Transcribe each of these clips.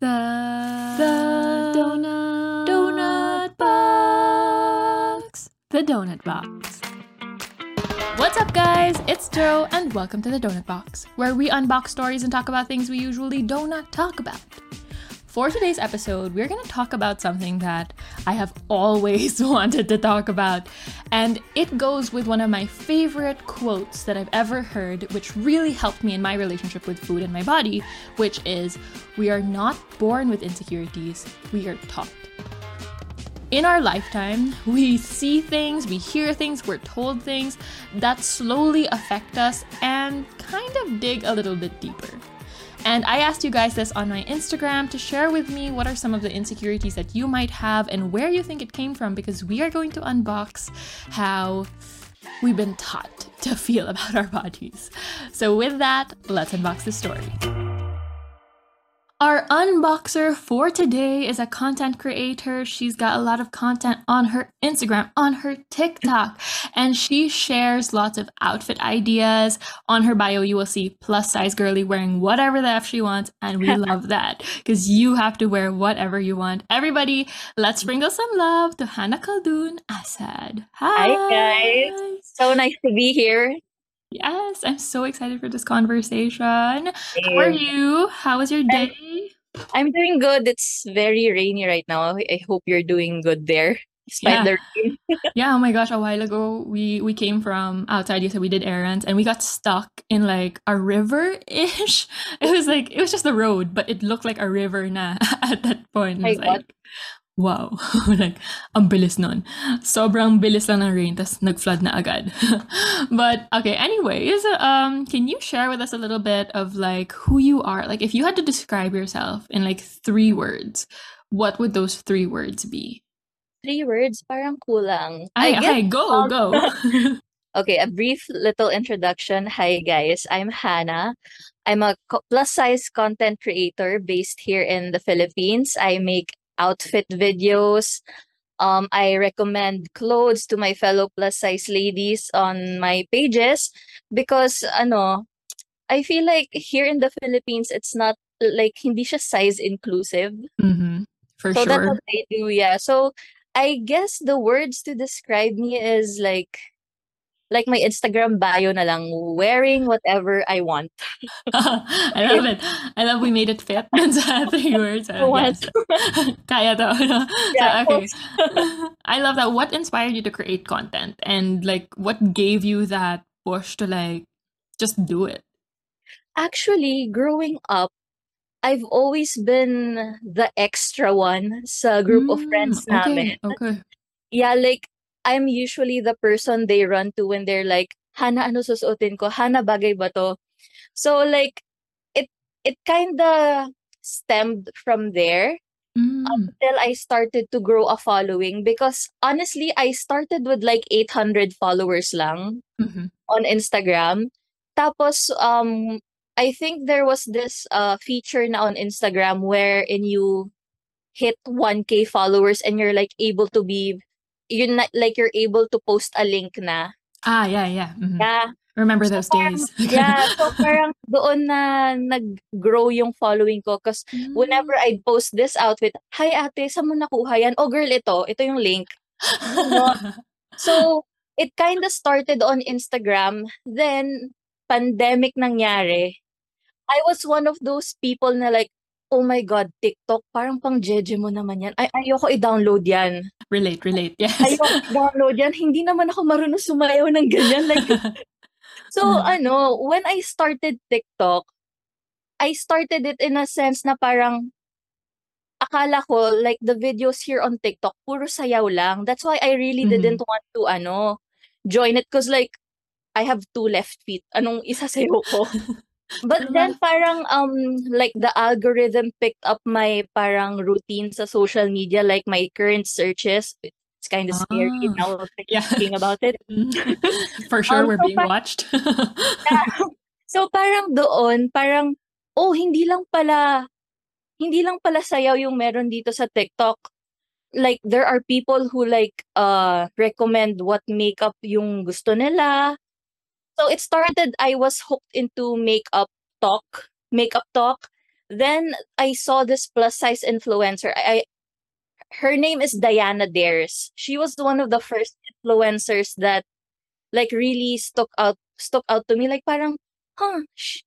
The, The donut, Donut box. The donut box. What's up, guys? It's Jo, and welcome to the Donut Box, where we unbox stories and talk about things we usually do not talk about. For today's episode, we're going to talk about something that I have always wanted to talk about, and it goes with one of my favorite quotes that I've ever heard, which really helped me in my relationship with food and my body, which is We are not born with insecurities, we are taught. In our lifetime, we see things, we hear things, we're told things that slowly affect us and kind of dig a little bit deeper. And I asked you guys this on my Instagram to share with me what are some of the insecurities that you might have and where you think it came from because we are going to unbox how we've been taught to feel about our bodies. So, with that, let's unbox the story. Our unboxer for today is a content creator. She's got a lot of content on her Instagram, on her TikTok, and she shares lots of outfit ideas. On her bio, you will see plus size girly wearing whatever the F she wants, and we love that because you have to wear whatever you want. Everybody, let's sprinkle some love to Hannah Khaldoun Asad. Hi, Hi, guys. So nice to be here. Yes, I'm so excited for this conversation. How are you? How was your day? I'm doing good. It's very rainy right now. I hope you're doing good there, despite Yeah. the rain. Yeah, oh my gosh, a while ago we we came from outside, you said we did errands and we got stuck in like a river-ish. It was like it was just the road, but it looked like a river na at that point. It was like wow. like ang bilis nun. Sobrang bilis lang ng rain tas nag-flood na agad. but okay, anyways, um can you share with us a little bit of like who you are? Like if you had to describe yourself in like three words, what would those three words be? Three words, parang kulang. Ay, okay, go, um, go. Okay, a brief little introduction. Hi, guys. I'm Hannah. I'm a plus size content creator based here in the Philippines. I make outfit videos. Um, I recommend clothes to my fellow plus size ladies on my pages because, ano, I feel like here in the Philippines, it's not like hindi siya size inclusive. Mm-hmm. For So that's sure. what I do, yeah. So I guess the words to describe me is like like my Instagram bio na lang, wearing whatever I want. I love it. I love we made it fit sa three words. Uh, What? Kaya to. no? Yeah, so, okay. I love that. What inspired you to create content? And like what gave you that push to like just do it? Actually, growing up, I've always been the extra one sa group of friends Mm, okay, namin. Okay. Yeah, like I'm usually the person they run to when they're like, Hannah, ano susuotin ko? Hannah, bagay ba to? So like, it it kinda stemmed from there. Mm. until I started to grow a following because honestly, I started with like 800 followers lang Mhm. on Instagram. Tapos, um, I think there was this uh, feature na on Instagram wherein you hit 1k followers and you're like able to be, you're not, like you're able to post a link na. Ah, yeah, yeah. mhm. Yeah, Remember So those parang- days. yeah. So parang doon na nag-grow yung following ko because whenever Mm. I'd post this outfit, hi ate, saan mo nakuha yan? Oh girl, ito. Ito yung link. So, it kind of started on Instagram. Then, pandemic nangyari. I was one of those people na like, oh my God, TikTok, parang pang jeje mo naman yan. Ay, ayoko i-download yan. relate, relate. Yes. Ayoko i-download yan. Hindi naman ako marunong sumayaw ng ganyan. Like, so, Mm. ano, when I started TikTok, I started it in a sense na parang, akala ko, like, the videos here on TikTok, puro sayaw lang. That's why I really Mhm. didn't want to, ano, join it. Cause like, I have two left feet. Anong isasayaw ko? But then parang um like the algorithm picked up my parang routine sa social media like my current searches. It's kind of scary Ah. now Yeah. thinking about it. For sure, Um, we're so being pa- watched. So parang doon, parang oh hindi lang pala hindi lang pala sayaw yung meron dito sa TikTok. Like there are people who like uh recommend what makeup yung gusto nila. So it started I was hooked into makeup talk, makeup talk. then I saw this plus size influencer. I, I her name is Diana Dares. She was one of the first influencers that like really stuck out stuck out to me like parang huh she,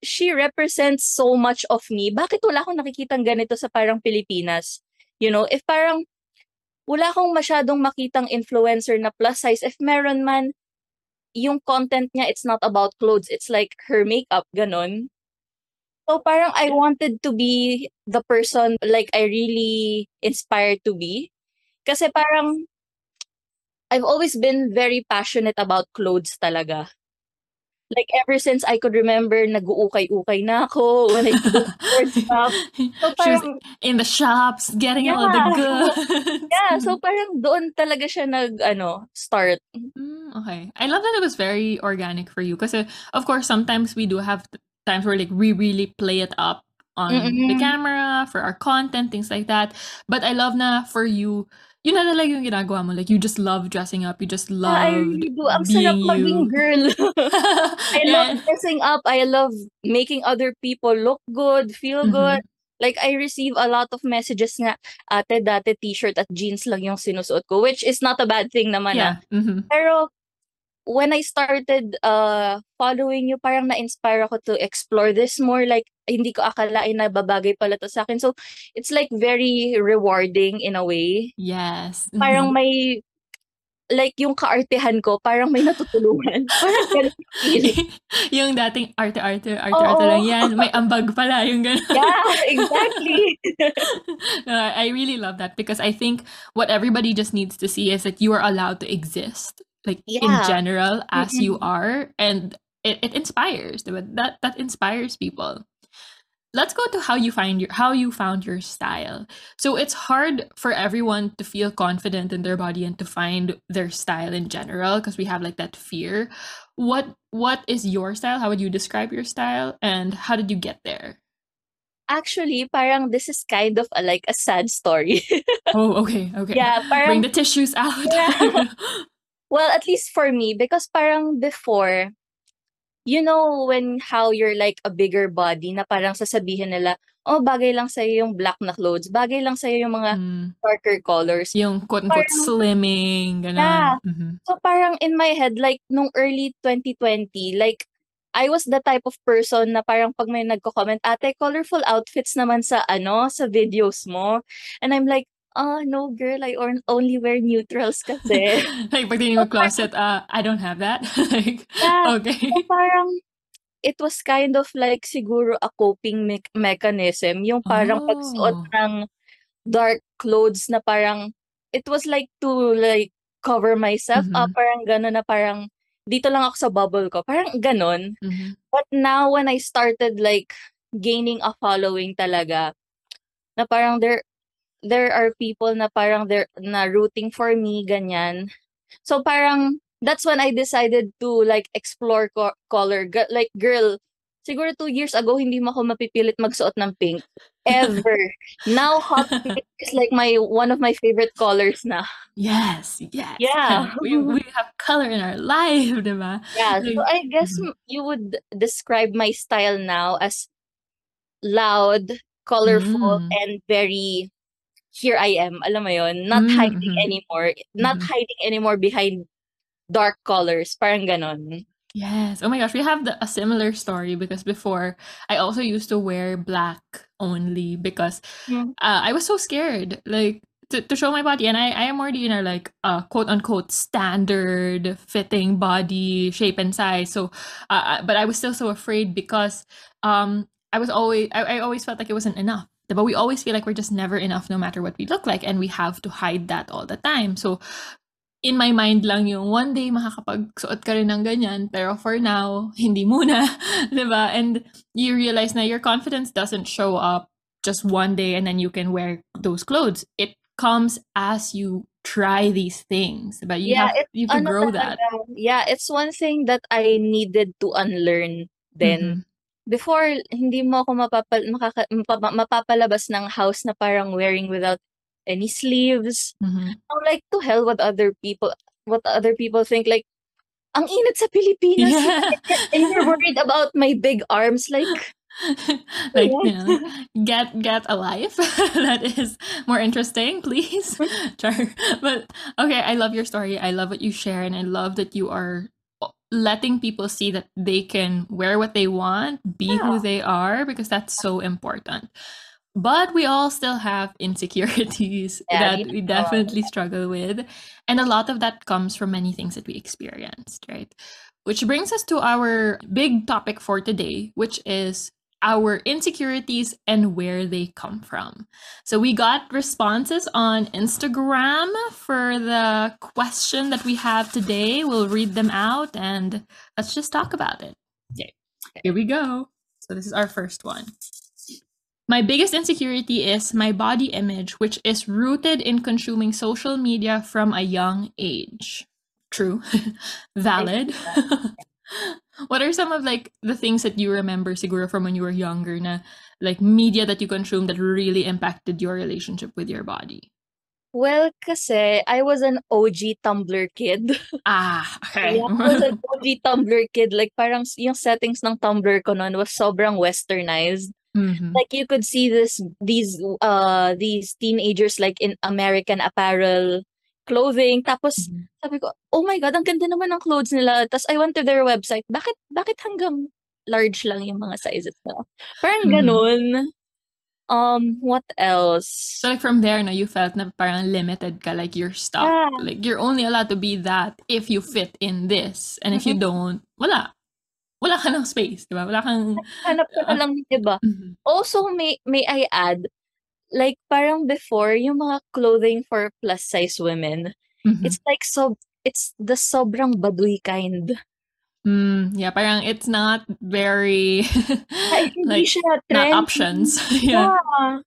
she represents so much of me. Bakit wala akong nakikitang ganito sa parang Pilipinas? You know, if parang wala akong masyadong makitang influencer na plus size, if meron man, yung content niya, it's not about clothes. It's like her makeup, ganon. So parang I wanted to be the person like I really inspired to be. Kasi parang I've always been very passionate about clothes talaga. Like ever since I could remember, nag-uukay-ukay na ako when I for stuff. So parang, in the shops, getting yeah. all the goods. yeah, so parang doon talaga siya nag, ano, start. Mm, okay. I love that it was very organic for you. Kasi, of course, sometimes we do have times where like we really play it up on mm-hmm. the camera for our content, things like that. But I love na for you, yun na talaga yung ginagawa mo. Like, you just love dressing up. You just love yeah, I really do. Ang sarap maging girl. I yeah. love dressing up. I love making other people look good, feel mm-hmm. good. Like, I receive a lot of messages nga, ate, dati t-shirt at jeans lang yung sinusuot ko, which is not a bad thing naman. Yeah. Ah. Mm-hmm. Pero, when I started uh following you, parang na-inspire ako to explore this more. Like, hindi ko akalain na babagay pala to sa akin. So, it's like very rewarding in a way. Yes. Parang mm-hmm. may, like yung kaartehan ko, parang may natutulungan. parang yung dating arte-arte, arte-arte lang yan. May ambag pala yung gano'n. yeah, exactly. uh, I really love that because I think what everybody just needs to see is that you are allowed to exist like yeah. in general as mm-hmm. you are and it, it inspires that that inspires people let's go to how you find your how you found your style. So it's hard for everyone to feel confident in their body and to find their style in general because we have like that fear. What what is your style? How would you describe your style? And how did you get there? Actually parang this is kind of a, like a sad story. Oh okay okay. Yeah parang, bring the tissues out. Yeah. Well, at least for me, because parang before, you know when how you're like a bigger body na parang sasabihin nila, oh, bagay lang sa'yo yung black na clothes, bagay lang sa'yo yung mga mm. darker colors. Yung quote-unquote parang, slimming, gano'n. Yeah. Mm-hmm. So parang in my head, like nung early 2020, like I was the type of person na parang pag may nagko-comment, ate, colorful outfits naman sa ano, sa videos mo. And I'm like, oh, no, girl, I only wear neutrals kasi. like, pag mo closet, uh, I don't have that. like, yeah, okay. So parang, it was kind of like siguro a coping me- mechanism. Yung parang oh. pagsuot ng dark clothes na parang, it was like to like cover myself mm-hmm. up. Parang gano'n na parang, dito lang ako sa bubble ko. Parang ganon. Mm-hmm. But now when I started like gaining a following talaga, na parang there there are people na parang they're na rooting for me ganyan. So parang that's when I decided to like explore co- color like girl siguro two years ago hindi mo ako mapipilit magsuot ng pink ever. Now hot pink is like my one of my favorite colors na. Yes, yes. Yeah. we we have color in our life, diba? Yeah, so I guess mm-hmm. you would describe my style now as loud, colorful, mm. and very here I am, alam mo yon, not mm-hmm. hiding anymore, not mm-hmm. hiding anymore behind dark colors, parang ganon. Yes. Oh my gosh, we have the, a similar story because before I also used to wear black only because mm. uh, I was so scared like to, to show my body and I, I am already in a like uh, quote unquote standard fitting body shape and size so uh, but I was still so afraid because um I was always I, I always felt like it wasn't enough but we always feel like we're just never enough no matter what we look like and we have to hide that all the time. So in my mind lang yung one day makakapagsuot ka rin ng ganyan pero for now hindi muna. 'di ba and you realize na your confidence doesn't show up just one day and then you can wear those clothes. It comes as you try these things. But you yeah, have you can grow that. yeah it's one thing that i needed to unlearn then. Mm-hmm before hindi mo ako mapapal makaka mapa mapapalabas ng house na parang wearing without any sleeves. Mm-hmm. I'm like, to hell what other people what other people think. Like, ang init sa Pilipinas. Yeah. and you're worried about my big arms. Like, like you know, get get a life that is more interesting, please. sure. But okay, I love your story. I love what you share, and I love that you are letting people see that they can wear what they want, be yeah. who they are, because that's so important. But we all still have insecurities yeah, that we definitely struggle with. And a lot of that comes from many things that we experienced, right? Which brings us to our big topic for today, which is our insecurities and where they come from. So we got responses on Instagram for the question that we have today. We'll read them out and let's just talk about it. Okay, here we go. So this is our first one. My biggest insecurity is my body image, which is rooted in consuming social media from a young age. True. Valid. what are some of like the things that you remember siguro from when you were younger na like media that you consumed that really impacted your relationship with your body? Well, kasi I was an OG Tumblr kid. Ah, okay. I was an OG Tumblr kid. Like parang yung settings ng Tumblr ko noon was sobrang westernized. Mm-hmm. Like you could see this these uh these teenagers like in American apparel clothing. Tapos, mm-hmm. sabi ko, oh my God, ang ganda naman ng clothes nila. Tapos, I went to their website. Bakit, bakit hanggang large lang yung mga sizes nila? Parang mm-hmm. ganun. Um, what else? So, like, from there, no, you felt na parang limited ka. Like, you're stuck. Yeah. Like, you're only allowed to be that if you fit in this. And if mm-hmm. you don't, wala. Wala ka ng space, di ba? Wala kang... Hanap ka na lang, di ba? Mm-hmm. Also, may, may I add, like parang before yung mga clothing for plus size women, mm-hmm. it's like so it's the sobrang baduy kind. Mm, yeah, parang it's not very like not options. yeah. yeah.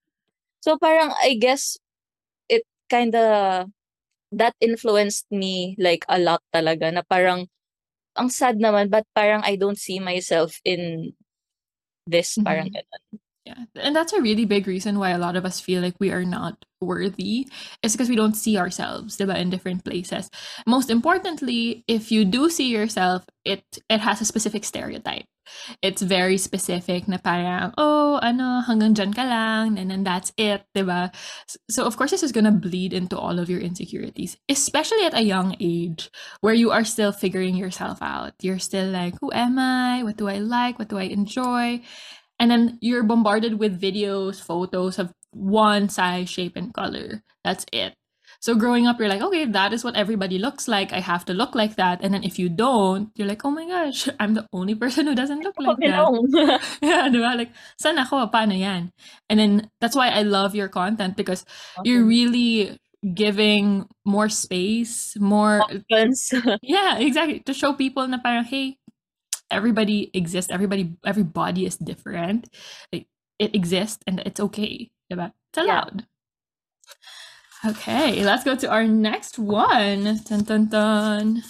So parang I guess it kind of that influenced me like a lot talaga na parang ang sad naman but parang I don't see myself in this mm-hmm. parang ganun. Yeah. And that's a really big reason why a lot of us feel like we are not worthy. It's because we don't see ourselves diba, in different places. Most importantly, if you do see yourself, it it has a specific stereotype. It's very specific na parang, oh, ano, hanggang dyan ka lang, and then that's it, diba? So, of course, this is gonna bleed into all of your insecurities, especially at a young age where you are still figuring yourself out. You're still like, who am I? What do I like? What do I enjoy? And then you're bombarded with videos, photos of one size, shape, and color. That's it. So growing up, you're like, okay, that is what everybody looks like. I have to look like that. And then if you don't, you're like, oh my gosh, I'm the only person who doesn't look like that. yeah, diba? Like, saan ako? Paano yan? And then that's why I love your content because okay. you're really giving more space, more... yeah, exactly. To show people na parang, hey, everybody exists everybody every body is different it, it exists and it's okay it's allowed yeah. okay let's go to our next one dun, dun, dun.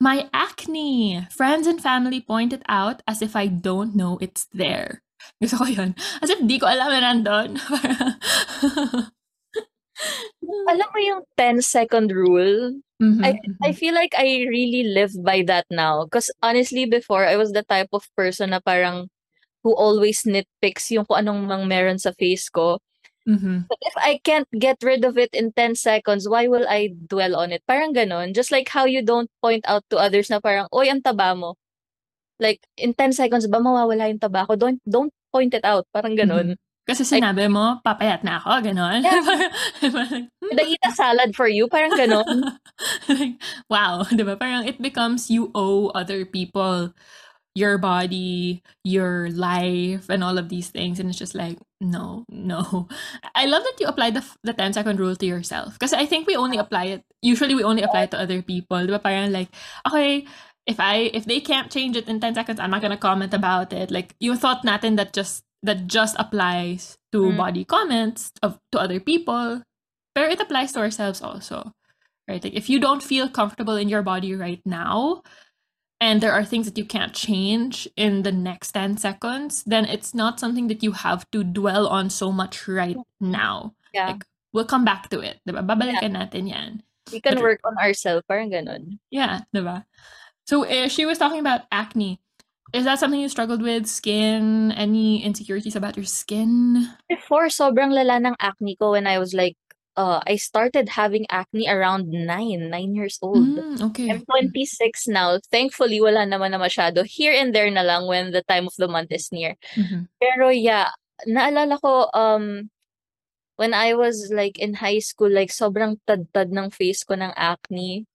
my acne friends and family point it out as if i don't know it's there Gusto ko yun. As if di ko alam na nandun. alam mo yung 10 second rule? Mm-hmm, I mm-hmm. I feel like I really live by that now. Because honestly, before, I was the type of person na parang who always nitpicks yung kung anong mang meron sa face ko. Mm-hmm. But if I can't get rid of it in 10 seconds, why will I dwell on it? Parang ganon. Just like how you don't point out to others na parang, oy, ang taba mo. Like, in 10 seconds ba mawawala yung taba ko? Don't, don't point it out. Parang ganon. Mm-hmm. Kasi sinabi like, mo, papayat na ako, gano'n. Yeah. I eat a salad for you? Parang gano'n. like, wow, di ba? Parang it becomes you owe other people your body, your life, and all of these things. And it's just like, no, no. I love that you apply the, the 10 second rule to yourself. Because I think we only apply it, usually we only apply it to other people. Di ba? Parang like, okay, if I if they can't change it in 10 seconds, I'm not gonna comment about it. Like, you thought natin that just that just applies to mm. body comments of to other people, but it applies to ourselves also. Right? Like if you don't feel comfortable in your body right now, and there are things that you can't change in the next 10 seconds, then it's not something that you have to dwell on so much right now. Yeah. Like, we'll come back to it. Diba? Babalikan yeah. natin yan. We can but, work on ourselves. Parang ganun. Yeah, diba? So uh, she was talking about acne Is that something you struggled with? Skin? Any insecurities about your skin? Before, sobrang lala ng acne ko when I was like, uh, I started having acne around nine, nine years old. Mm, okay. I'm 26 now. Thankfully, wala naman na masyado. Here and there na lang when the time of the month is near. Mhm. Pero yeah, naalala ko, um, when I was like in high school, like sobrang tad-tad ng face ko ng acne.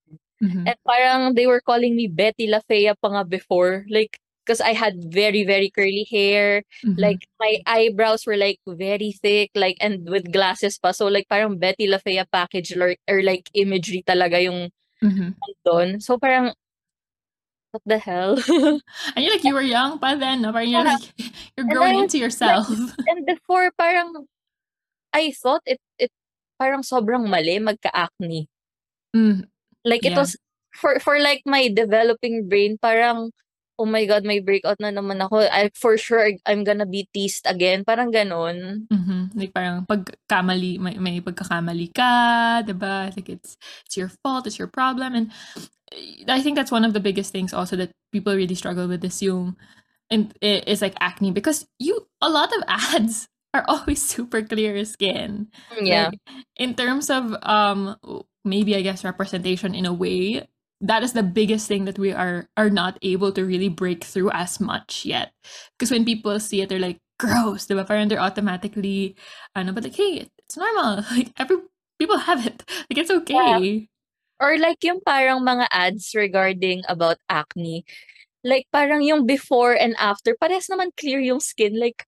Mhm. And parang they were calling me Betty La Fea pa nga before. Like, because I had very, very curly hair. Mhm. Like, my eyebrows were like very thick, like, and with glasses pa. So, like, parang Betty La Fea package or, or like imagery talaga yung Mhm. doon. So, parang, what the hell? And you're like, you were young pa then, no? Parang you're like, you're growing was into yourself. and before, parang, I thought it, it, parang sobrang mali magka-acne. Mm, Like, it Yeah. was, for, for like my developing brain, parang, oh my God, may breakout na naman ako. I, for sure, I'm gonna be teased again. Parang ganon. mhm. Like parang pagkamali, may, may pagkakamali ka, diba? Like it's, it's your fault, it's your problem. And eh, I think that's one of the biggest things also that people really struggle with this yung, and i- is like acne because you, a lot of ads are always super clear skin. Yeah. Like, in terms of um maybe I guess representation in a way, that is the biggest thing that we are are not able to really break through as much yet. Because when people see it, they're like, gross, diba? Parang they're automatically, ano, but like, hey, it's normal. Like every people have it. Like it's okay. Or like yung parang mga ads regarding about acne. Like parang yung before and after, parehas naman clear yung skin. Like,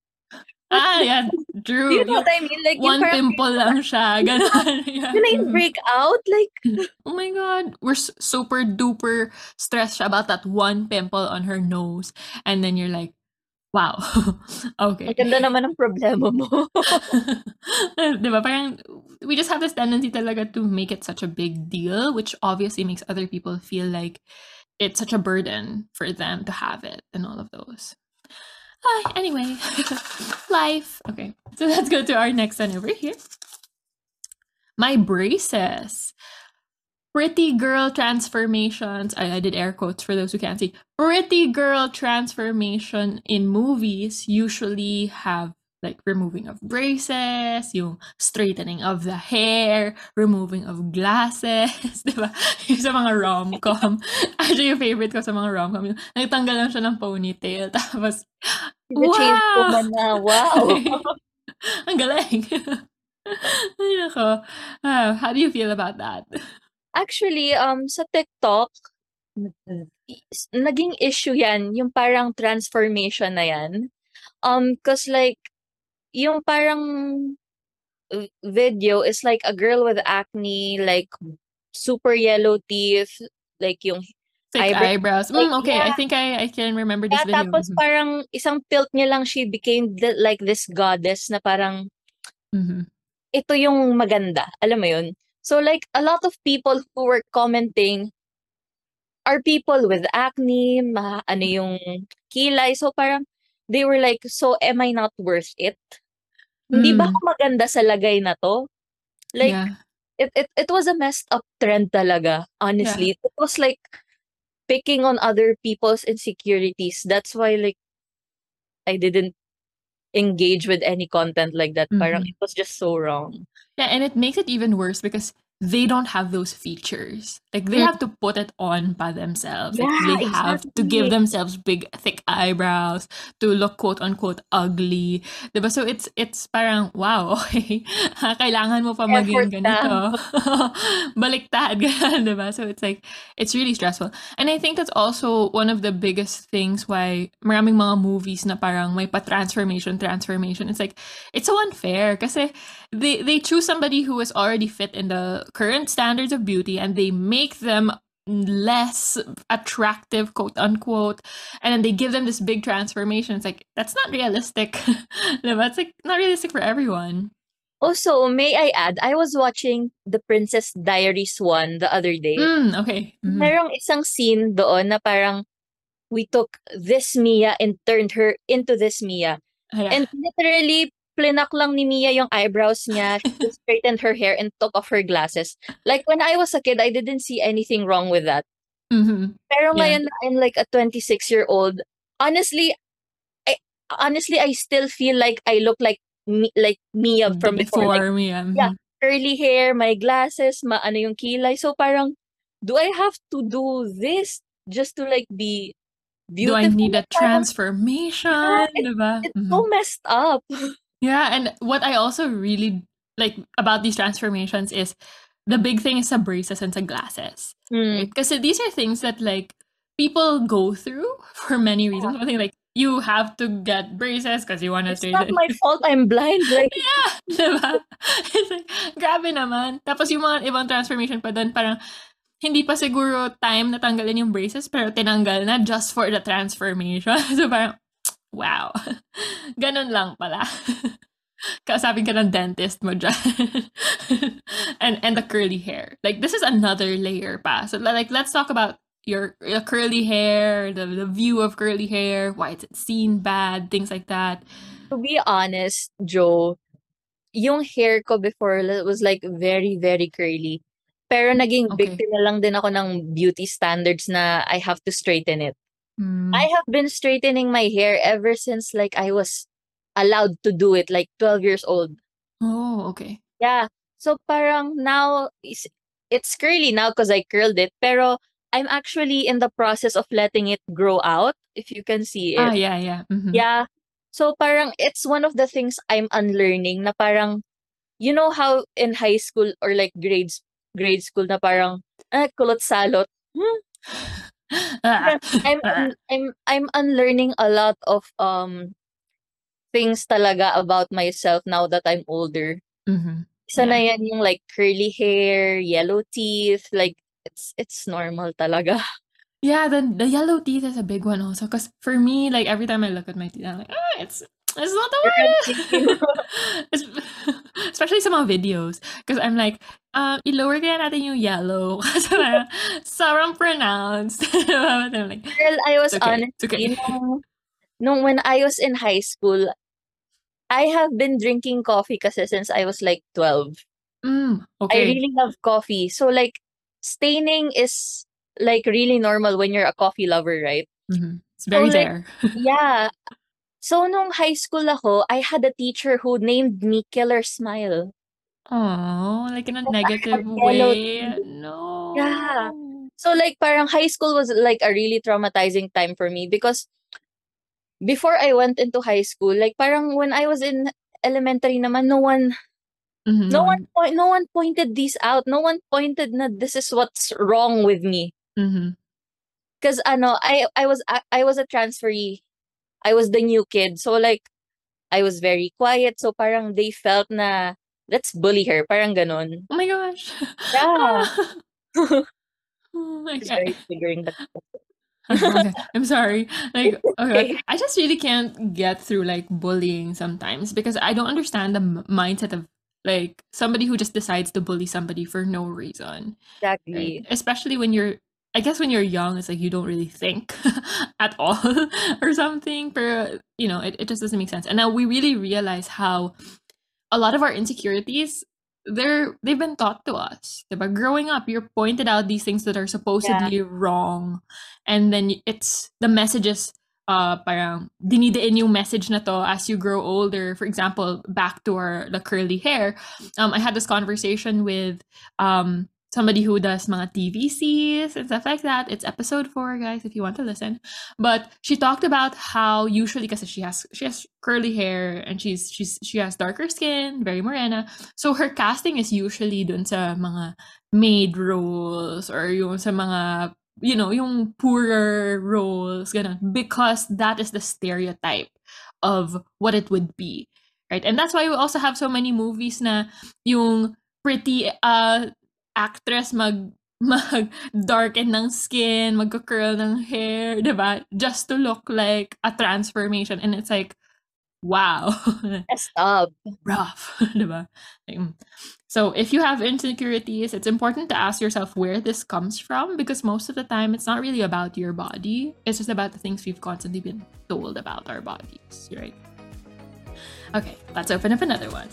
Ah, yeah, true. you know what I mean? Like, one pimple lang siya. Ganon. Yeah. yun na yung Mhm. breakout. Like, Oh my god, we're super duper stressed about that one pimple on her nose. And then you're like, wow. okay. ang ganda naman ng problema mo. diba? Parang, we just have this tendency talaga to make it such a big deal, which obviously makes other people feel like it's such a burden for them to have it and all of those. Ah, anyway, life. Okay, so let's go to our next one over here. My braces. Pretty girl transformations. I, I did air quotes for those who can't see. Pretty girl transformation in movies usually have like removing of braces, yung straightening of the hair, removing of glasses, di ba? Yung sa mga rom-com. Actually, yung favorite ko sa mga rom-com, yung nagtanggal lang siya ng ponytail, tapos, Change ko Wow! man na, wow. ang galing. Ay, nako. Ah, how do you feel about that? Actually, um, sa TikTok, naging issue yan, yung parang transformation na yan. Um, cause like, yung parang uh, video is like a girl with acne, like super yellow teeth, like yung Thick Eyebrow- eyebrows. like, Mm, okay, I yeah. think I, I can remember this Yeah, video. tapos parang isang tilt niya lang she became the, like this goddess na parang Mhm. ito yung maganda. Alam mo yun? So like a lot of people who were commenting are people with acne, ma, ano yung kilay. So parang they were like, so am I not worth it? Hindi ba Mm. ako maganda sa lagay na to? Like, yeah. it, it, it was a messed up trend talaga, honestly. It was like picking on other people's insecurities. That's why like I didn't engage with any content like that. Parang Mhm. it was just so wrong. Yeah, and it makes it even worse because they don't have those features. Like they Mm. have to put it on by themselves. Like Yeah, they have to give themselves big thick eyebrows to look quote unquote ugly. Diba? So it's it's parang wow, okay. Kailangan mo pa maging ganito. Baliktad ganun, diba? So it's like it's really stressful. And I think that's also one of the biggest things why maraming mga movies na parang may pa-transformation, transformation. It's like, it's so unfair kasi they, they choose somebody who is already fit in the current standards of beauty and they make them less attractive, quote unquote, and then they give them this big transformation. It's like, that's not realistic. It's like not realistic for everyone. Also, may I add, I was watching the Princess Diaries one the other day. Mm, okay. Mhm. Merong isang scene doon na parang we took this Mia and turned her into this Mia. And literally, plinak lang ni Mia yung eyebrows niya. She straightened her hair and took off her glasses. Like, when I was a kid, I didn't see anything wrong with that. Mhm. Pero Yeah. ngayon, na I'm like a 26-year-old. honestly, I honestly I still feel like I look like me, like Mia from before. before Like, me. um, yeah. curly hair, my glasses, ma ano yung kilay. So parang, do I have to do this just to like be Do beautiful? I need a transformation? Yeah, it- diba? It's Mhm. so messed up. Yeah, and what I also really like about these transformations is the big thing is the braces and the glasses. Mm. Because these are things that like people go through for many reasons. I think like you have to get braces because you want to It's not my it. fault I'm blind. Like, Yeah, diba? It's like, grabe naman. Tapos yung mga ibang transformation pa doon, parang hindi pa siguro time na tanggalin yung braces, pero tinanggal na just for the transformation. So parang, wow. Ganun lang pala. Kausapin ka ng dentist mo dyan. and, and the curly hair. Like, this is another layer pa. So, like, let's talk about your, your curly hair, the, the view of curly hair, why it's seen bad, things like that. to be honest, Jo, yung hair ko before was like very, very curly. Pero naging Okay. biktima lang din ako ng beauty standards na I have to straighten it. Mm. I have been straightening my hair ever since like I was allowed to do it, like 12 years old. Oh, okay. Yeah. So parang now is it's curly now because I curled it, pero I'm actually in the process of letting it grow out, if you can see it. Ah, yeah, yeah. mhm. Yeah. So parang it's one of the things I'm unlearning na parang you know how in high school or like grades grade school na parang ah, kulot salot. Hmm? Ah. I'm un- I'm I'm unlearning a lot of um things talaga about myself now that I'm older. Mhm. Isa na Yeah. yan yung like curly hair, yellow teeth, like it's it's normal talaga. Yeah, the the yellow teeth is a big one also. Because for me, like every time I look at my teeth, I'm like, ah, it's it's not the You're one. thinking, Es- Especially sa mga videos. Because I'm like, um, i-lower kaya natin yung yellow. Kasi parang sobrang pronounced. I'm like, Girl, I was okay. honest okay. nung, nung when I was in high school, I have been drinking coffee kasi since I was like 12. Mm, I really love coffee. So like staining is like really normal when you're a coffee lover, right? Mhm. It's very like, there. Yeah. So nung high school ako, I had a teacher who named me Killer Smile. Oh, like in a So, negative way. No. Yeah. So like parang high school was like a really traumatizing time for me because before I went into high school, like parang when I was in elementary naman, no one Mhm, no one no one pointed these out. No one pointed na this is what's wrong with me. Mhm. Cause ano, I I was I, I was a transferee. I was the new kid. So like I was very quiet. So parang they felt na let's bully her. Parang ganon. Oh my gosh. Yeah. Oh my God. triggering Okay, I'm sorry. Like, okay. I just really can't get through like bullying sometimes because I don't understand the m- mindset of like somebody who just decides to bully somebody for no reason, right? Exactly. Especially when you're, I guess when you're young, it's like you don't really think at all or something. But you know, it, it just doesn't make sense. And now we really realize how a lot of our insecurities they're they've been taught to us diba? growing up you're pointed out these things that are Yeah. supposedly wrong and then it's the messages uh parang dinidiin yung message na to as you grow older for example back to our the curly hair um i had this conversation with um somebody who does mga TVCs and stuff like that. It's episode four, guys, if you want to listen. But she talked about how usually because she has she has curly hair and she's she's she has darker skin, very morena. So her casting is usually dun sa mga maid roles or yung sa mga you know, yung poorer roles, ganun, because that is the stereotype of what it would be. Right? And that's why we also have so many movies na yung pretty uh actress mag mag darken ng skin, magka-curl ng hair, 'di ba? Just to look like a transformation and it's like wow. Messed up. rough, 'di ba? Mm. So, if you have insecurities, it's important to ask yourself where this comes from because most of the time it's not really about your body. It's just about the things we've constantly been told about our bodies, right? Okay, let's open up another one.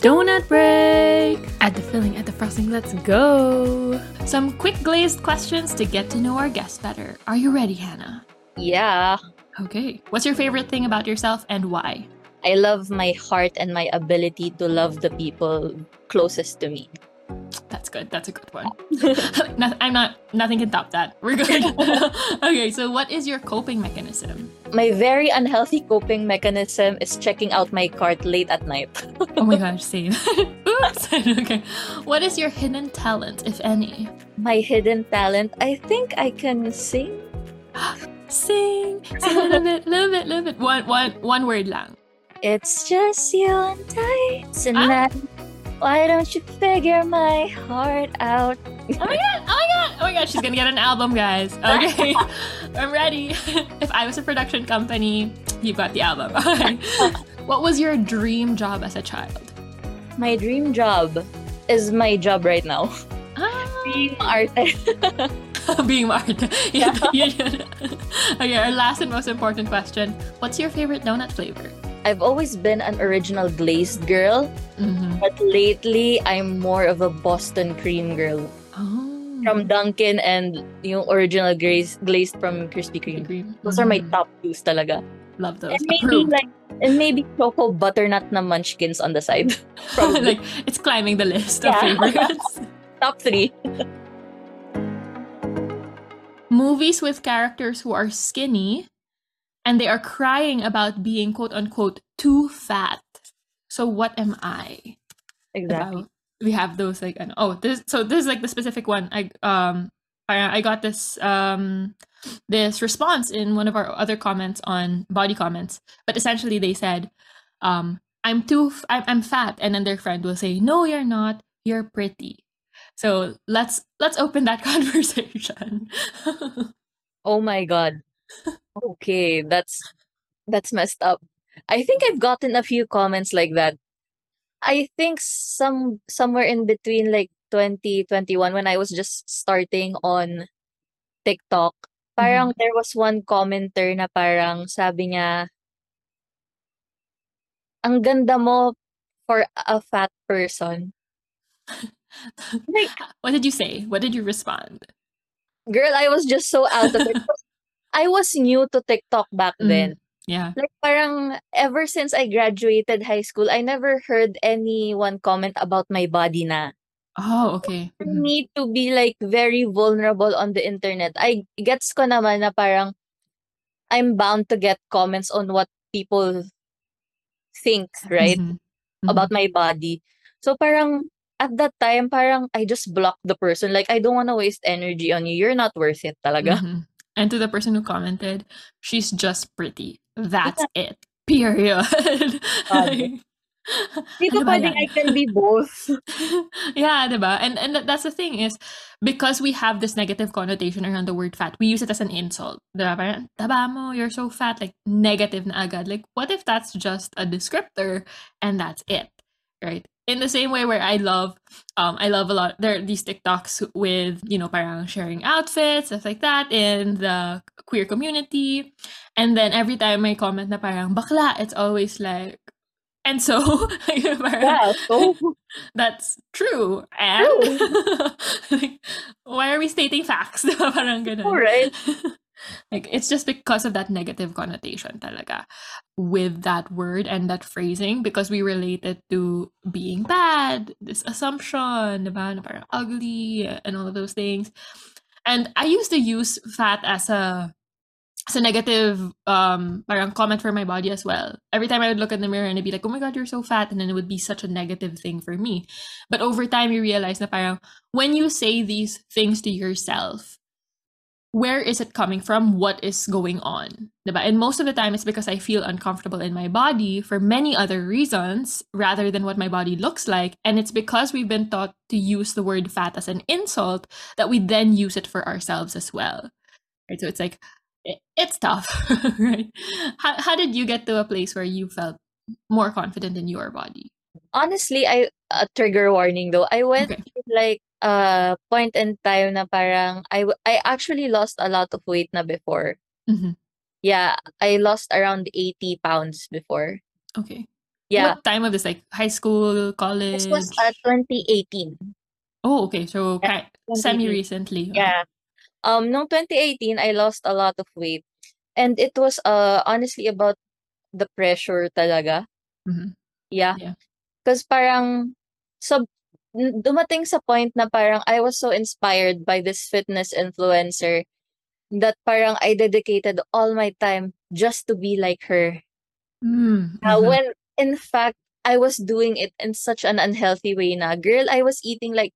Donut break! Add the filling, add the frosting, let's go! Some quick glazed questions to get to know our guests better. Are you ready, Hannah? Yeah. Okay. What's your favorite thing about yourself and why? I love my heart and my ability to love the people closest to me. That's good. That's a good one. No- I'm not, nothing can top that. We're good. okay, so what is your coping mechanism? My very unhealthy coping mechanism is checking out my cart late at night. Oh my gosh, same. Oops. okay. What is your hidden talent, if any? my hidden talent, I think I can sing. Sing. Sing a little bit, little bit, little bit. One, one, one word lang. It's just you and I tonight. Ah. Why don't you figure my heart out? Oh my god! Oh my god! Oh my god! She's gonna get an album, guys. Okay, I'm ready. If I was a production company, you've got the album. Okay. What was your dream job as a child? My dream job is my job right now. Ah, Being artist. being. You- you okay, our last and most important question: What's your favorite donut flavor? I've always been an original glazed girl, Mm-hmm. but lately I'm more of a Boston cream girl. Oh, From Dunkin' and yung original glazed, glazed from Krispy Kreme. Those are my Mhm. top twos talaga. Love those. And maybe Approved. like and maybe choco butternut na munchkins on the side. Like it's climbing the list of favorites. top three. Movies with characters who are skinny and they are crying about being quote unquote too fat. So what am I? Exactly. About- We have those like ano- oh this so this is like the specific one. I um I, I got this um this response in one of our other comments on body comments, but essentially they said um I'm too f- I'm, I'm fat and then their friend will say no you're not you're pretty. So let's let's open that conversation. Oh my god. Okay, that's that's messed up. I think I've gotten a few comments like that. I think some somewhere in between like 2021 when I was just starting on TikTok, mm-hmm. parang there was one commenter na parang sabi niya ang ganda mo for a fat person. Like, what did you say? What did you respond? girl, I was just so out of it. I was new to TikTok back Mm. then. Yeah. Like parang ever since I graduated high school, I never heard anyone comment about my body na. Oh, okay. I Mhm. need to be like very vulnerable on the internet. I gets ko naman na parang I'm bound to get comments on what people think, right? Mhm. Mhm. About my body. So parang at that time, parang I just blocked the person. Like I don't want to waste energy on you. You're not worth it talaga. Mhm. And to the person who commented, she's just pretty. That's it. Period. God. Di ba Ano pwedeng? I can be both? yeah, diba? And and that's the thing is because we have this negative connotation around the word fat, we use it as an insult. Diba? Parang, taba mo, you're so fat, like negative na agad. Like what if that's just a descriptor and that's it? Right? In the same way where I love um I love a lot there are these TikToks with, you know, parang sharing outfits, stuff like that in the queer community. And then every time I comment na parang bakla, it's always like and so parang, Yeah, so that's true. And like, why are we stating facts? Parang ganun. right. Like it's just because of that negative connotation talaga with that word and that phrasing because we relate it to being bad, this assumption, diba? Parang ugly and all of those things. And I used to use fat as a as a negative um parang comment for my body as well. Every time I would look in the mirror and I'd be like, oh my god, you're so fat. And then it would be such a negative thing for me. But over time, you realize na parang when you say these things to yourself, where is it coming from? What is going on? Diba? And most of the time, it's because I feel uncomfortable in my body for many other reasons rather than what my body looks like. And it's because we've been taught to use the word fat as an insult that we then use it for ourselves as well. Right? So it's like, it's tough, right? How, how did you get to a place where you felt more confident in your body? Honestly, I a trigger warning though. I went Okay. like a point in time na parang I w- I actually lost a lot of weight na before. Mhm. Yeah, I lost around 80 pounds before. Okay. Yeah, What time of this? Like high school, college? this was uh, 2018. oh, okay. So Yeah, semi recently. Yeah. Um, no 2018, I lost a lot of weight. And it was uh honestly about the pressure talaga. Mhm. Yeah. Yeah. Cause parang n- dumating sa point na parang I was so inspired by this fitness influencer that parang I dedicated all my time just to be like her. Mm, Uh, mhm. when in fact I was doing it in such an unhealthy way na. Girl, I was eating like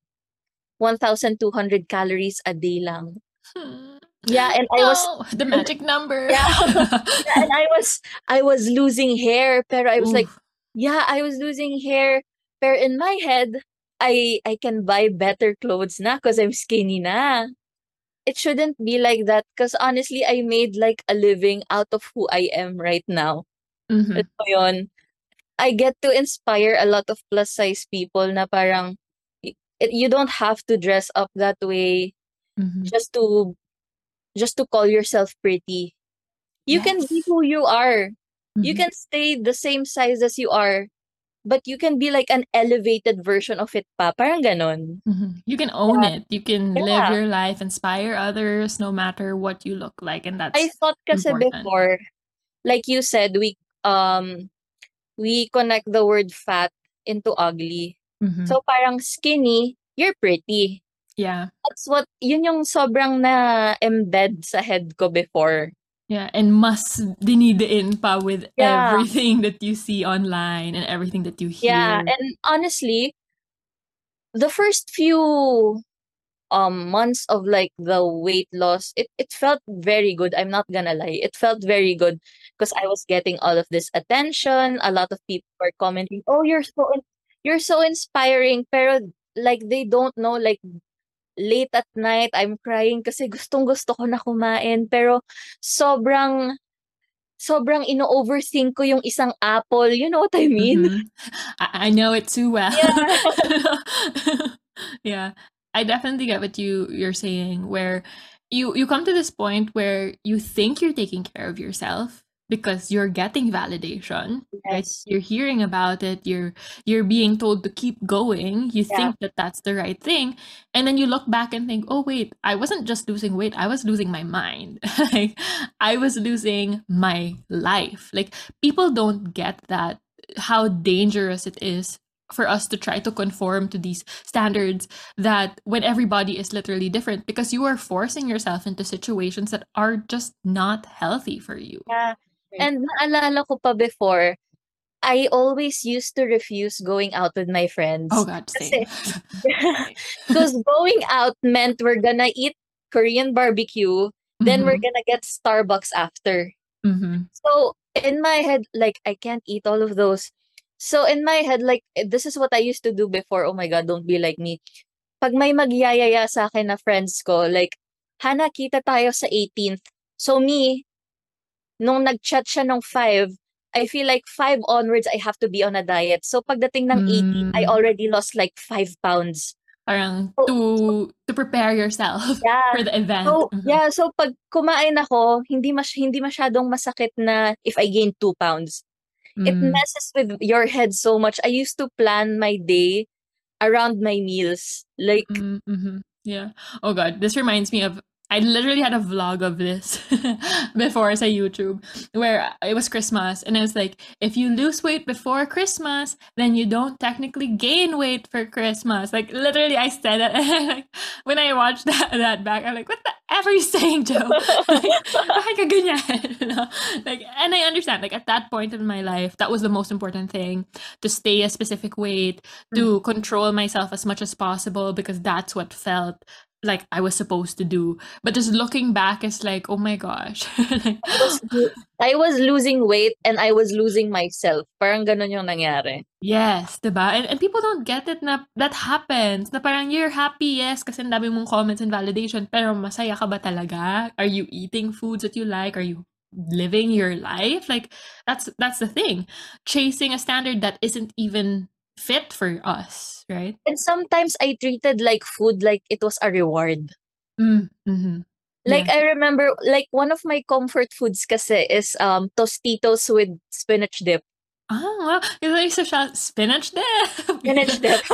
1,200 calories a day lang. Hmm. Yeah, and I was the magic number. Yeah. Yeah, and I was I was losing hair, pero I was like, yeah, I was losing hair. Pero in my head, I I can buy better clothes now because I'm skinny na. It shouldn't be like that because honestly, I made like a living out of who I am right now. Mhm. Ito yun. I get to inspire a lot of plus size people na parang it, you don't have to dress up that way Mhm. just to just to call yourself pretty. You can be who you are. You Mhm. can stay the same size as you are, but you can be like an elevated version of it pa. Parang ganon. Mhm. You can own Yeah. it. You can live Yeah. your life, inspire others, no matter what you look like, and I that's thought kasi important. before, like you said, we um we connect the word fat into ugly. Mhm. So parang skinny, you're pretty. Yeah. That's what yun yung sobrang na embed sa head ko before. Yeah, and must they need dinidiin pa with Yeah. everything that you see online and everything that you hear. Yeah, and honestly, the first few um months of like the weight loss, it it felt very good. I'm not gonna lie. It felt very good because I was getting all of this attention. A lot of people were commenting, "Oh, you're so you're so inspiring." Pero like they don't know like late at night I'm crying kasi gustong-gusto ko na kumain pero sobrang sobrang ino-overthink ko yung isang apple. You know what I mean? Mhm. I, I know it too well. Yeah. yeah. I definitely get what you you're saying where you you come to this point where you think you're taking care of yourself because you're getting validation right? You're hearing about it you're you're being told to keep going you Yeah. think that that's the right thing and then you look back and think oh wait i wasn't just losing weight i was losing my mind. Like i was losing my life. Like people don't get that how dangerous it is for us to try to conform to these standards that when everybody is literally different because you are forcing yourself into situations that are just not healthy for you. Yeah. Right. And naalala ko pa before, I always used to refuse going out with my friends. oh god same because going out meant we're gonna eat Korean barbecue, then we're Mhm, gonna get Starbucks after. mhm. So in my head, like I can't eat all of those. So in my head, like this is what I used to do before. Oh my god, don't be like me. Pag may magyayaya sa akin na friends ko, like, Hana, kita tayo sa 18th. So me, nung nag-chat siya nung 5, I feel like 5 onwards, I have to be on a diet. So pagdating ng 18, I Mm. already lost like 5 pounds. parang So, to to prepare yourself yeah. for the event So, Mhm. yeah, so pag kumain ako, hindi mas hindi masyadong masakit na if I gain 2 pounds. It Mm. messes with your head so much. I used to plan my day around my meals. Like, Mm, mhm. Yeah. Oh god, this reminds me of I literally had a vlog of this before sa YouTube where it was Christmas and it was like if you lose weight before Christmas, then you don't technically gain weight for Christmas. Like literally I said that and like when I watched that that back, I'm like, what the F are you saying, Jo? like, bakit ka ganyan? You know? Like and I understand, like at that point in my life, that was the most important thing to stay a specific weight, to mm. control myself as much as possible because that's what felt like I was supposed to do. But just looking back, it's like, oh my gosh. Like, I was, I was losing weight and I was losing myself. Parang ganun yung nangyari. yes, diba? And, and people don't get it na that happens. Na parang you're happy, yes, kasi dami mong comments and validation, pero masaya ka ba talaga? Are you eating foods that you like? Are you living your life? Like, that's that's the thing. Chasing a standard that isn't even fit for us, right? And sometimes I treated like food like it was a reward. Mm, mhm. Like Yeah. I remember like one of my comfort foods kasi is um Tostitos with spinach dip. Ah. Yung isa siya, spinach dip. Spinach dip.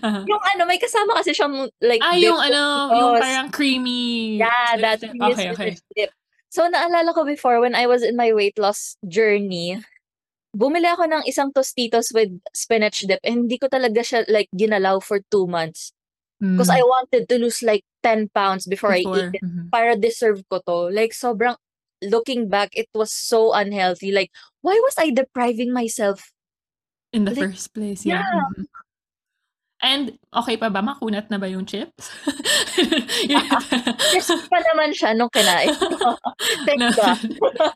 Uh-huh. yung ano, may kasama kasi siyang like ah, yung ano, yung parang creamy Yeah, that creamy Okay, okay. spinach dip. So, naalala ko before when I was in my weight loss journey, bumili ako ng isang Tostitos with spinach dip and hindi ko talaga siya like ginalaw for two months. Because I Mm. wanted to lose like 10 pounds before, I Before. eat it. Mhm. Para deserve ko to. Like, sobrang, looking back, it was so unhealthy. Like, why was I depriving myself? In the Like, first place, yeah. yeah. mhm. And okay pa ba? Makunat na ba yung chips? Crispy pa naman siya nung kinain. Thank No. God.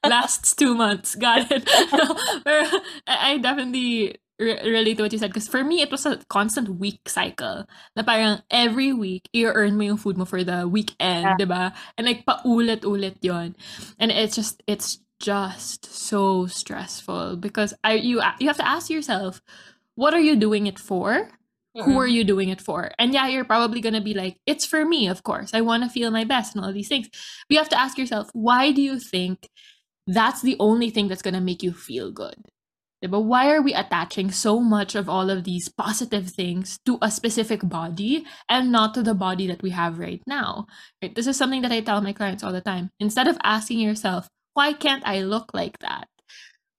Lasts two months. Got it. No, pero I I definitely re- relate to what you said because for me, it was a constant week cycle. Na parang every week, i-earn mo yung food mo for the weekend, Yeah. di ba? And like, paulit-ulit yon And it's just, it's just so stressful because I you you have to ask yourself, what are you doing it for? Who are mm-hmm. you doing it for? And yeah, you're probably gonna be like, it's for me, of course. I want to feel my best and all these things. But you have to ask yourself, why do you think that's the only thing that's gonna make you feel good? But why are we attaching so much of all of these positive things to a specific body and not to the body that we have right now? Right? This is something that I tell my clients all the time. Instead of asking yourself, why can't I look like that?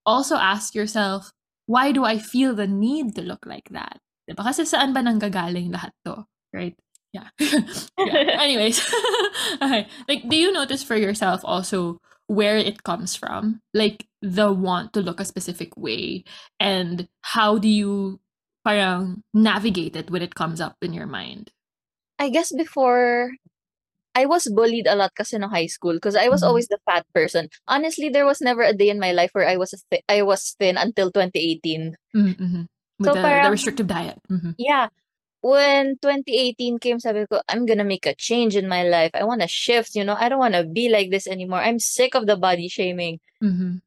Also ask yourself, why do I feel the need to look like that? Diba? Kasi saan ba nanggagaling lahat to? Right? Yeah. yeah. Anyways. okay. Like, do you notice for yourself also where it comes from? Like, the want to look a specific way? And how do you parang navigate it when it comes up in your mind? I guess before, I was bullied a lot kasi no high school because I was Mhm. always the fat person. Honestly, there was never a day in my life where I was a thi- I was thin until 2018. Mm-hmm. With So the, the restrictive diet. Mm-hmm. yeah, when 2018 came, sabi ko, I'm gonna make a change in my life. I want to shift, you know. I don't want to be like this anymore. I'm sick of the body shaming. Mm-hmm.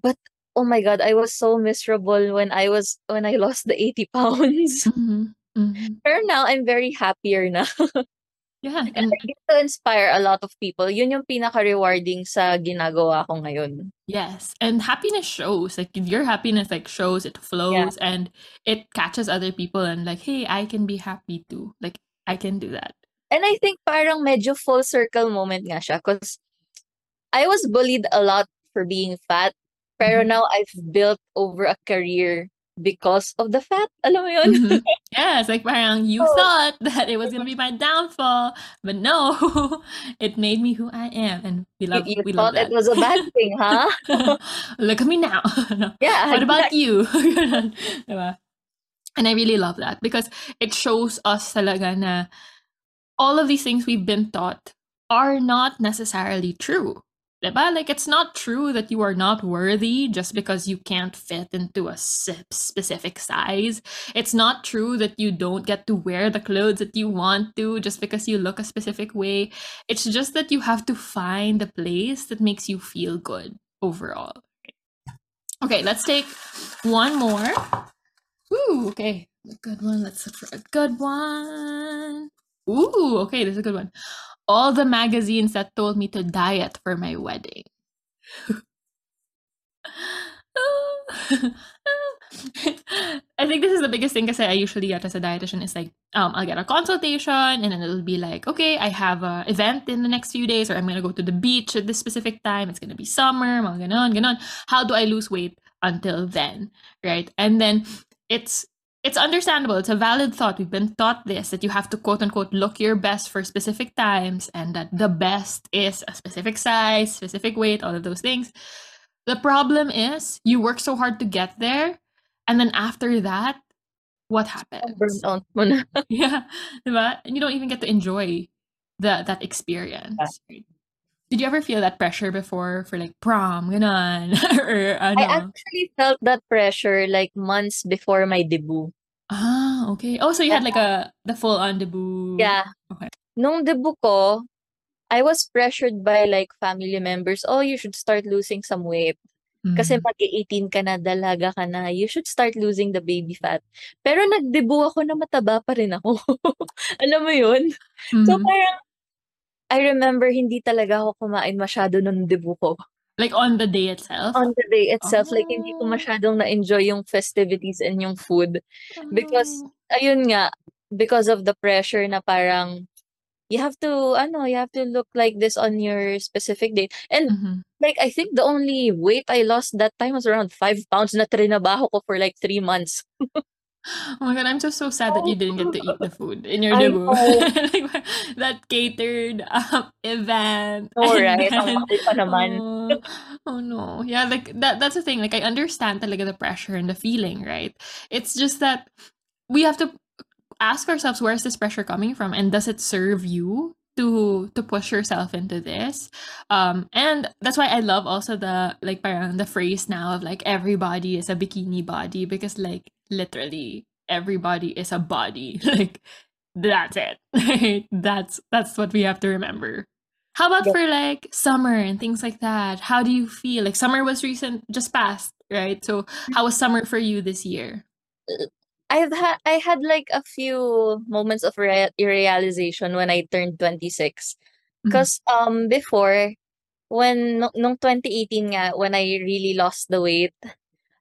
But oh my god, I was so miserable when I was when I lost the 80 pounds. Mm-hmm. Mm-hmm. Now I'm very happier na. Yeah. And I get to inspire a lot of people. Yun yung pinaka-rewarding sa ginagawa ko ngayon. Yes, and happiness shows. Like your happiness like shows, it Yeah. flows and it catches other people and like, hey, I can be happy too. Like I can do that. And I think parang medyo full circle moment nga siya because I was bullied a lot for being fat. Pero Mhm. now I've built over a career because of the fat. Alam mo yun? Mhm. Yes, like parang you Oh. thought that it was gonna be my downfall, but no, it made me who I am, and we love you we love thought it was a bad thing, huh? Look at me now. No. yeah, What about exactly. you? And I really love that because it shows us talaga na all of these things we've been taught are not necessarily true. Diba? Like it's not true that you are not worthy just because you can't fit into a specific size. It's not true that you don't get to wear the clothes that you want to just because you look a specific way. It's just that you have to find the place that makes you feel good overall. Okay, let's take one more. Ooh, okay. A good one. Let's look for a good one. Ooh, okay, this is a good one. All the magazines that told me to diet for my wedding. I think this is the biggest thing because I usually get as a dietitian is like um I'll get a consultation and then it'll be like okay I have a event in the next few days or I'm gonna go to the beach at this specific time. It's gonna be summer ganon ganon how do I lose weight until then? Right? And then it's it's understandable it's a valid thought we've been taught this that you have to quote unquote look your best for specific times and that the best is a specific size specific weight all of those things the problem is you work so hard to get there and then after that, what happens? Burn out mo na. Yeah, diba? And you don't even get to enjoy the that experience. right? Did you ever feel that pressure before for like prom, ganon? or I ano? actually felt that pressure like months before my debut. Ah, okay. Oh, so you had like a the full on debut. Yeah. Okay. Nung debut ko, I was pressured by like family members, oh, you should start losing some weight. Kasi Mhm. mag-18 ka na, dalaga ka na, you should start losing the baby fat. Pero nag-debut ako na mataba pa rin ako. Alam mo yun? So Mhm. parang, I remember hindi talaga ako kumain masyado nung debut ko. Like on the day itself. On the day itself, like hindi ko Oh. masyadong na-enjoy yung festivities and yung food. Because, Oh. ayun nga, because of the pressure na parang, you have to ano, you have to look like this on your specific date. And Mhm. like I think the only weight I lost that time was around 5 pounds na trinabaho ko for like 3 months. Oh my god, I'm just so sad that you didn't get to eat the food in your I debut. like, that catered um, event. And right? Then- mahal pa naman. Oh, oh no. Yeah, like that that's the thing. Like I understand talaga the pressure and the feeling, right? It's just that we have to ask ourselves where's this pressure coming from and does it serve you to to push yourself into this um and that's why i love also the like parang the phrase now of like everybody is a bikini body because like literally everybody is a body. Like that's it. That's that's what we have to remember. How about Yeah. for like summer and things like that? How do you feel? Like summer was recent just passed right? So mm-hmm. how was summer for you this year? Uh, I've had I had like a few moments of rea- realization when I turned 26. Mm-hmm. Because um before when no- nung 2018 nga when I really lost the weight,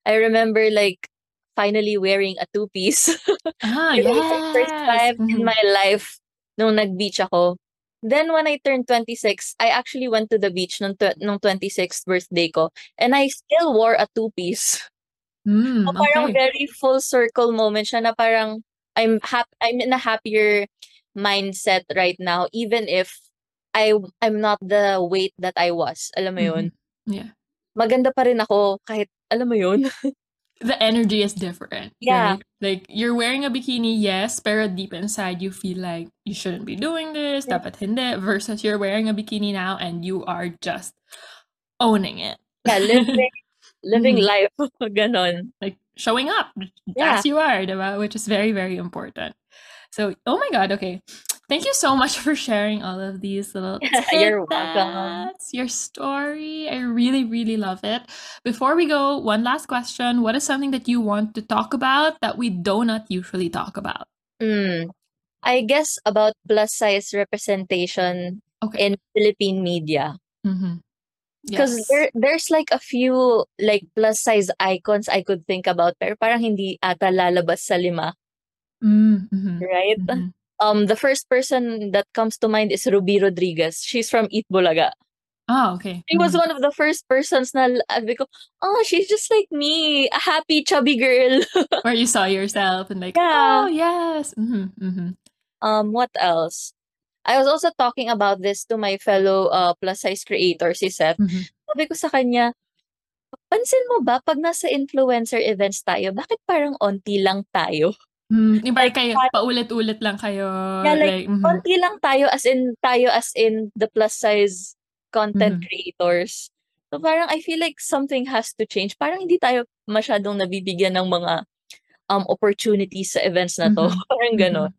I remember like finally wearing a two-piece. ah was the first yes time in Mhm. my life nung nag-beach ako. Then when I turned 26, I actually went to the beach nung, tw- nung 26th birthday ko and I still wore a two-piece. Mm, So, parang okay. very full circle moment siya na parang I'm hap I'm in a happier mindset right now even if I I'm not the weight that I was. Alam mo yun? Mhm. Yeah. Maganda pa rin ako kahit alam mo yun? The energy is different. Yeah. Right? Like you're wearing a bikini, yes, pero deep inside you feel like you shouldn't be doing this, Yeah. dapat hindi, versus you're wearing a bikini now and you are just owning it. yeah, living living Mhm. life ganon. like showing up Yeah. as you are, diba? which is very, very important. So, oh my God, okay. Thank you so much for sharing all of these little You're welcome. your story. I really, really love it. Before we go, one last question. What is something that you want to talk about that we do not usually talk about? Mm. I guess about plus size representation Okay. in Philippine media. Mm-hmm. Because Yes. there there's like a few like plus size icons I could think about pero parang hindi ata lalabas sa lima, Mm-hmm. right? Mhm. Um the first person that comes to mind is Ruby Rodriguez. She's from Eat Bulaga. Oh, okay. She was Mhm. one of the first persons na sabi ko, oh, she's just like me, a happy chubby girl. Where you saw yourself and like, Yeah. oh, yes. Mm-hmm. Mm-hmm. Um, what else? I was also talking about this to my fellow uh, plus size creator, si Seth. Mhm. Sabi ko sa kanya, pansin mo ba pag nasa influencer events tayo, bakit parang onti lang tayo? Mm, yung parang Like, kayo, paulit-ulit lang kayo. Yeah, like, mhm. Onti lang tayo as in tayo as in the plus size content Mhm. creators. So parang I feel like something has to change. Parang hindi tayo masyadong nabibigyan ng mga um opportunities sa events na to. Mhm. parang ganon.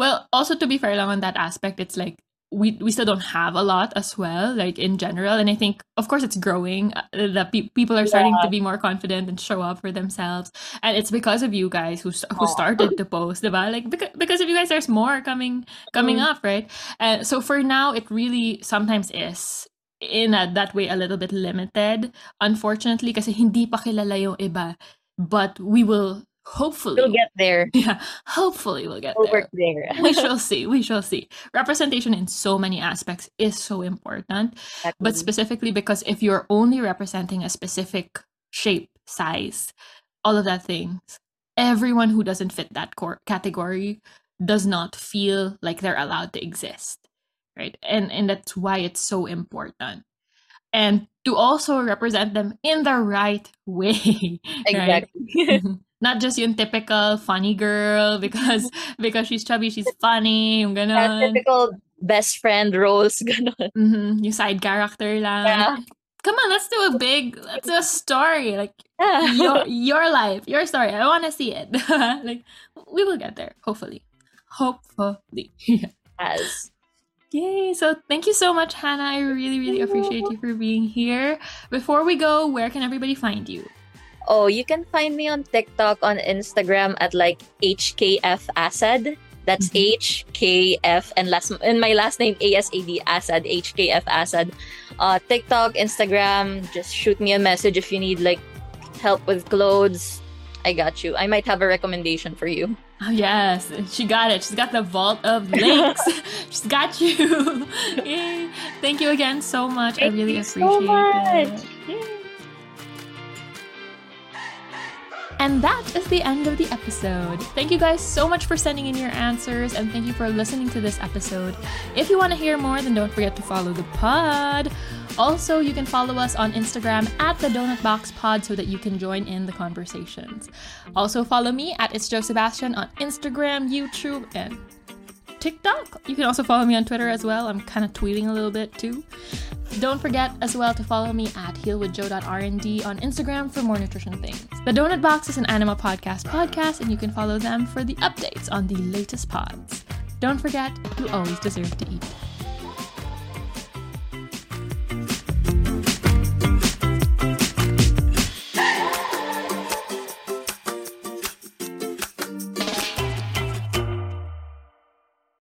Well, also to be fair lang on that aspect, it's like we we still don't have a lot as well, like in general. And I think, of course, it's growing. uh, That pe- people are starting to be more confident and show up for themselves, and it's because of you guys who who started to post, diba? Like because because of you guys, there's more coming coming Mm. up, right? And so for now, it really sometimes is in a, that way a little bit limited, unfortunately, kasi hindi pa kilala yung iba. But we will hopefully We'll get there. yeah, hopefully we'll get We'll there. there. we shall see. We shall see. Representation in so many aspects is so important, but specifically because if you're only representing a specific shape, size, all of that things, everyone who doesn't fit that core category does not feel like they're allowed to exist, right? And and that's why it's so important. And to also represent them in the right way. exactly. Mhm. Not just yung typical funny girl because because she's chubby, she's funny, yung That ganon. typical best friend roles, ganon. Mhm, Yung side character lang. Yeah. Come on, let's do a big, let's do a story. Like Yeah. your your life, your story. I want to see it. like we will get there, hopefully. Hopefully. Yes. Yay! So thank you so much, Hannah. I really, really appreciate you for being here. Before we go, where can everybody find you? Oh, you can find me on TikTok, on Instagram at like HKF Asad. That's Mhm. HKF and last and my last name ASAD Asad HKF Asad. Uh, TikTok, Instagram. Just shoot me a message if you need like help with clothes. I got you. I might have a recommendation for you. Oh, yes, she got it. She's got the vault of links. She's got you. Yay. Thank you again so much. Thank I really appreciate so it. Yay. And that is the end of the episode. Thank you guys so much for sending in your answers and thank you for listening to this episode. If you want to hear more, then don't forget to follow the pod. Also, you can follow us on Instagram at the Donut Box Pod so that you can join in the conversations. Also, follow me at It's Jo Sebastian on Instagram, YouTube, and TikTok. You can also follow me on Twitter as well. I'm kind of tweeting a little bit too. Don't forget as well to follow me at healwithjo.rnd on Instagram for more nutrition things. The Donut Box is an Anima Podcast podcast, and you can follow them for the updates on the latest pods. Don't forget, you always deserve to eat.